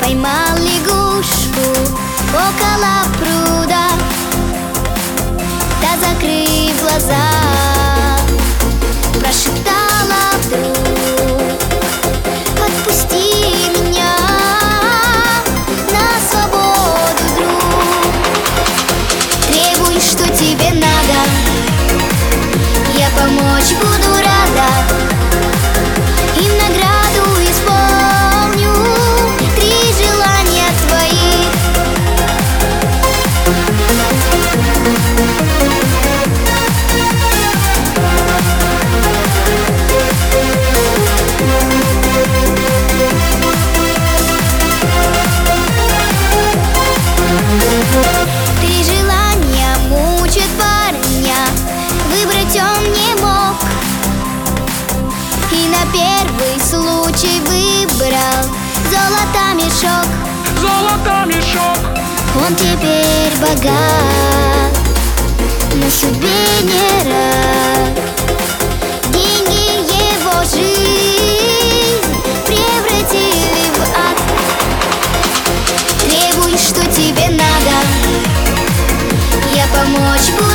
Поймал лягушку около пруда. Да закрыв глаза Прошептала вдруг. Отпусти меня на свободу, Требуй, что тебе надо. Я помочь выбрал. Золото мешок. Золото мешок. Он теперь богат. Но судьбе не рад. Деньги его жизнь Превратили в ад. Требуй, что тебе надо. Я помочь буду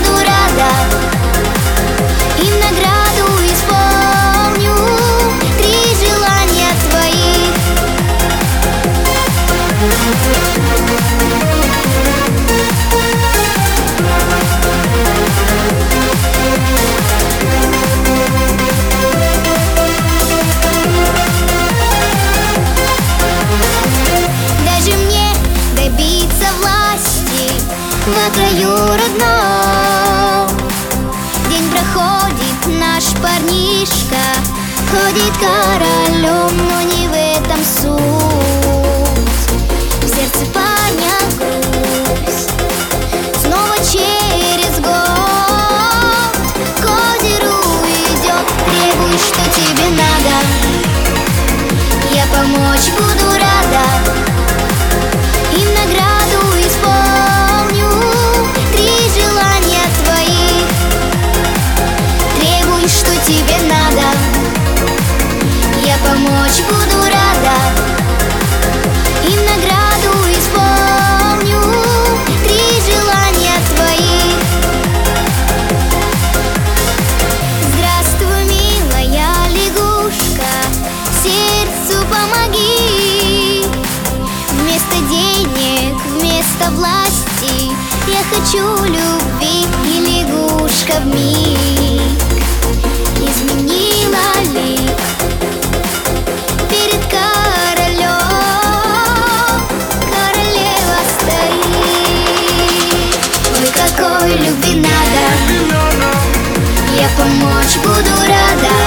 На краю родном День проходит, наш парнишка Ходит королем, но не в этом суть. В сердце парня грусть Снова через год К озеру идет. Требуй, что тебе надо. Я помочь буду рада Помочь буду рада И награду исполню Три желания твоих. Здравствуй, милая лягушка Сердцу помоги. Вместо денег, вместо власти Я хочу любви И лягушка в ли Tipo noite pendurada